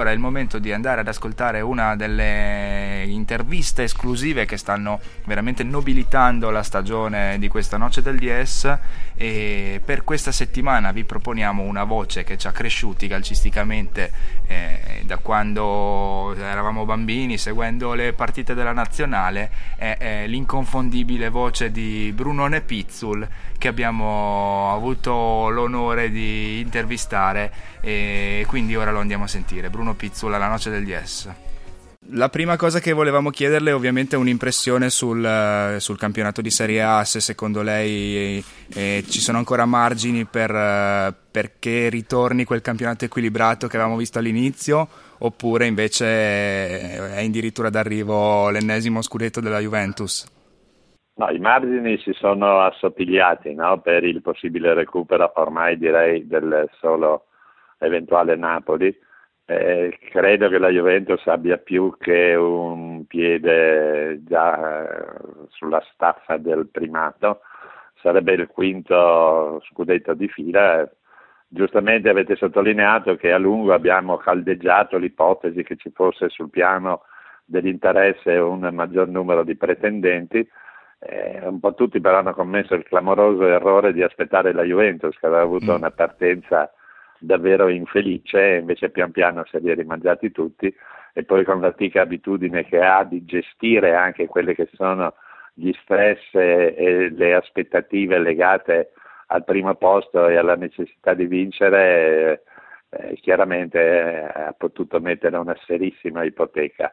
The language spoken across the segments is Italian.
Ora è il momento di andare ad ascoltare una delle interviste esclusive che stanno veramente nobilitando la stagione di questa Noce del DS e per questa settimana vi proponiamo una voce che ci ha cresciuti calcisticamente eh, da quando eravamo bambini seguendo le partite della nazionale è, è l'inconfondibile voce di Brunone Pizzul che abbiamo avuto l'onore di intervistare e quindi ora lo andiamo a sentire. Bruno Pizzul alla noce del DS. La prima cosa che volevamo chiederle è ovviamente un'impressione sul, sul, campionato di Serie A, se secondo lei eh, ci sono ancora margini per, eh, perché ritorni quel campionato equilibrato che avevamo visto all'inizio, oppure invece è addirittura d'arrivo l'ennesimo scudetto della Juventus. No, i margini si sono assottigliati no? per il possibile recupero ormai direi del solo eventuale Napoli. Eh, credo che la Juventus abbia più che un piede già eh, sulla staffa del primato, sarebbe il quinto scudetto di fila. Giustamente avete sottolineato che a lungo abbiamo caldeggiato l'ipotesi che ci fosse sul piano dell'interesse un maggior numero di pretendenti eh, un po' tutti però hanno commesso il clamoroso errore di aspettare la Juventus che aveva avuto mm. una partenza davvero infelice invece pian piano se li è rimangiati tutti e poi con l'antica abitudine che ha di gestire anche quelle che sono gli stress e, e le aspettative legate al primo posto e alla necessità di vincere eh, chiaramente eh, ha potuto mettere una serissima ipoteca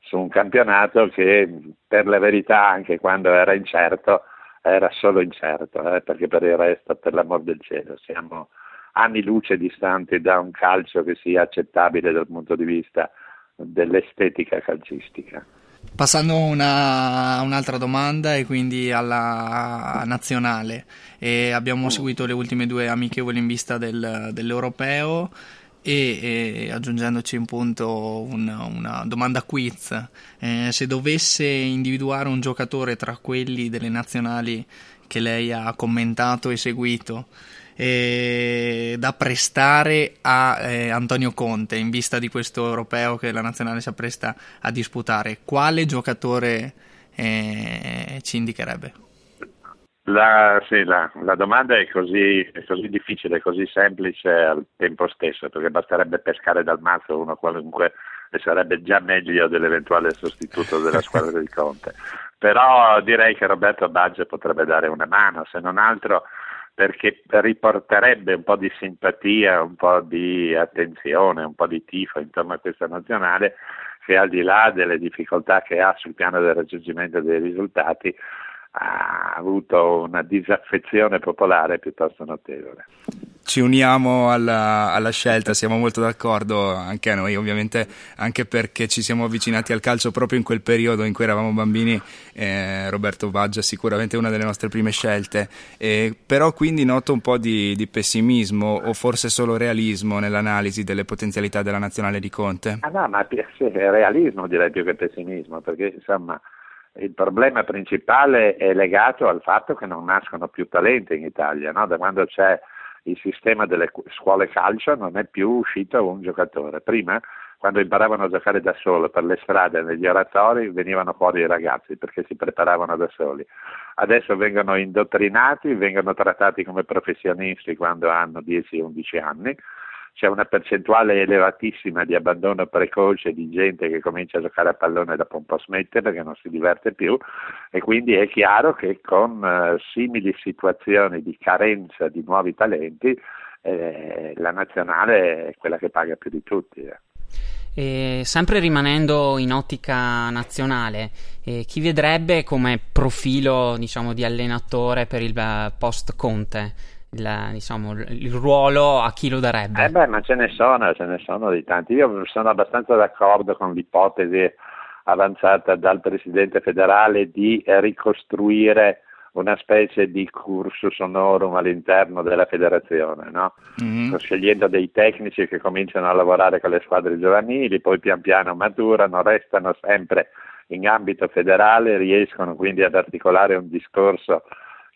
su un campionato che per la verità anche quando era incerto era solo incerto, eh, perché per il resto, per l'amor del cielo, siamo anni luce distanti da un calcio che sia accettabile dal punto di vista dell'estetica calcistica. Passando a un'altra domanda e quindi alla nazionale, e abbiamo mm. seguito le ultime due amichevoli in vista del, dell'europeo e, e, aggiungendoci un punto una, una domanda quiz eh, se dovesse individuare un giocatore tra quelli delle nazionali che lei ha commentato e seguito eh, da prestare a eh, Antonio Conte in vista di questo europeo che la nazionale si appresta a disputare quale giocatore eh, ci indicherebbe? La, sì, la, la domanda è così, è così, difficile, così semplice al tempo stesso, perché basterebbe pescare dal mazzo uno qualunque e sarebbe già meglio dell'eventuale sostituto della squadra di Conte. Però direi che Roberto Baggio potrebbe dare una mano, se non altro perché riporterebbe un po' di simpatia, un po' di attenzione, un po' di tifo intorno a questa nazionale che al di là delle difficoltà che ha sul piano del raggiungimento dei risultati ha avuto una disaffezione popolare piuttosto notevole. Ci uniamo alla, alla, scelta, siamo molto d'accordo anche noi, ovviamente anche perché ci siamo avvicinati al calcio proprio in quel periodo in cui eravamo bambini. Eh, Roberto è sicuramente una delle nostre prime scelte, eh, però quindi noto un po' di, di, pessimismo o forse solo realismo nell'analisi delle potenzialità della nazionale di Conte. Ah no, ma realismo direi più che pessimismo, perché insomma il problema principale è legato al fatto che non nascono più talenti in Italia, no? da quando c'è il sistema delle scuole calcio non è più uscito un giocatore. Prima, quando imparavano a giocare da solo per le strade, negli oratori, venivano fuori i ragazzi perché si preparavano da soli. Adesso vengono indottrinati, vengono trattati come professionisti quando hanno 10-11 anni c'è una percentuale elevatissima di abbandono precoce di gente che comincia a giocare a pallone dopo un po' smette perché non si diverte più e quindi è chiaro che con uh, simili situazioni di carenza di nuovi talenti eh, la nazionale è quella che paga più di tutti. Eh. E sempre rimanendo in ottica nazionale, eh, chi vedrebbe come profilo diciamo, di allenatore per il uh, post Conte? Il, diciamo, il ruolo a chi lo darebbe. Eh beh, ma ce ne sono, ce ne sono di tanti. Io sono abbastanza d'accordo con l'ipotesi avanzata dal Presidente federale di ricostruire una specie di cursus honorum all'interno della federazione, no? mm-hmm. scegliendo dei tecnici che cominciano a lavorare con le squadre giovanili, poi pian piano maturano, restano sempre in ambito federale, riescono quindi ad articolare un discorso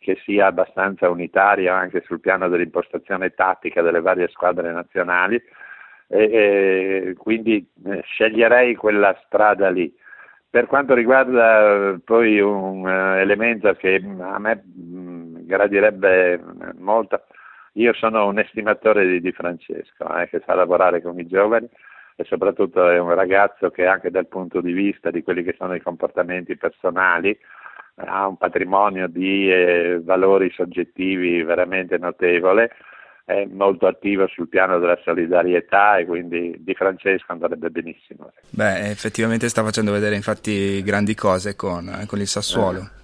che sia abbastanza unitario anche sul piano dell'impostazione tattica delle varie squadre nazionali e, e quindi eh, sceglierei quella strada lì. Per quanto riguarda poi un uh, elemento che a me mm, gradirebbe molto, io sono un estimatore di Di Francesco, eh, che sa lavorare con i giovani e soprattutto è un ragazzo che anche dal punto di vista di quelli che sono i comportamenti personali ha un patrimonio di eh, valori soggettivi veramente notevole è molto attivo sul piano della solidarietà e quindi Di Francesco andrebbe benissimo. Beh, effettivamente sta facendo vedere infatti grandi cose con, eh, con il Sassuolo. Eh.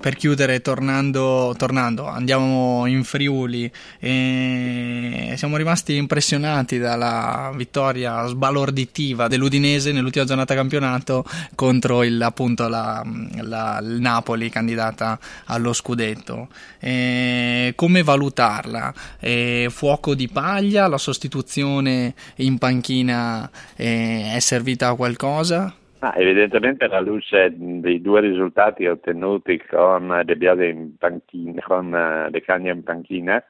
Per chiudere, tornando, tornando, andiamo in Friuli e siamo rimasti impressionati dalla vittoria sbalorditiva dell'Udinese nell'ultima giornata campionato contro il, appunto, la, la, il Napoli candidata allo scudetto. E come valutarla? E fuoco di paglia? La sostituzione in panchina è servita a qualcosa? Ah, evidentemente alla luce dei due risultati ottenuti con De Biase in panchina, con uh, De Cagna in panchina,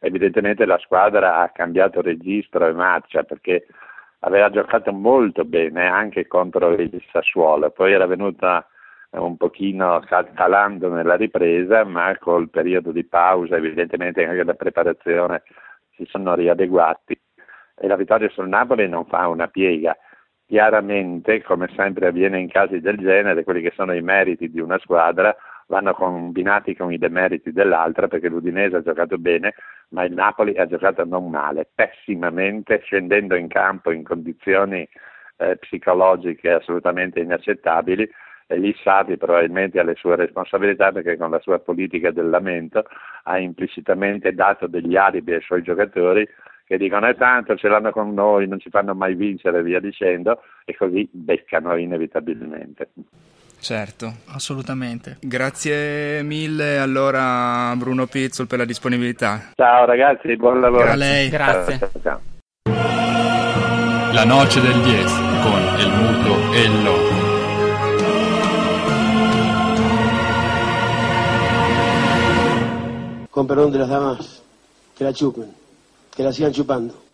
evidentemente la squadra ha cambiato registro e marcia perché aveva giocato molto bene anche contro il Sassuolo, poi era venuta un pochino calando nella ripresa, ma col periodo di pausa, evidentemente anche la preparazione si sono riadeguati. E la vittoria sul Napoli non fa una piega chiaramente, come sempre avviene in casi del genere, quelli che sono i meriti di una squadra vanno combinati con i demeriti dell'altra perché l'Udinese ha giocato bene ma il Napoli ha giocato non male, pessimamente, scendendo in campo in condizioni eh, psicologiche assolutamente inaccettabili. E lì Sarri probabilmente ha le sue responsabilità perché con la sua politica del lamento ha implicitamente dato degli alibi ai suoi giocatori che dicono è tanto, ce l'hanno con noi, non ci fanno mai vincere e via dicendo, e così beccano inevitabilmente. Certo, assolutamente. Grazie mille allora Bruno Pizzol per la disponibilità. Ciao ragazzi, buon lavoro. A lei. Grazie. Ciao, ciao. La noce del 10 con il muto e il loco. Con perdón de las damas, que la chupen. Que la sigan chupando.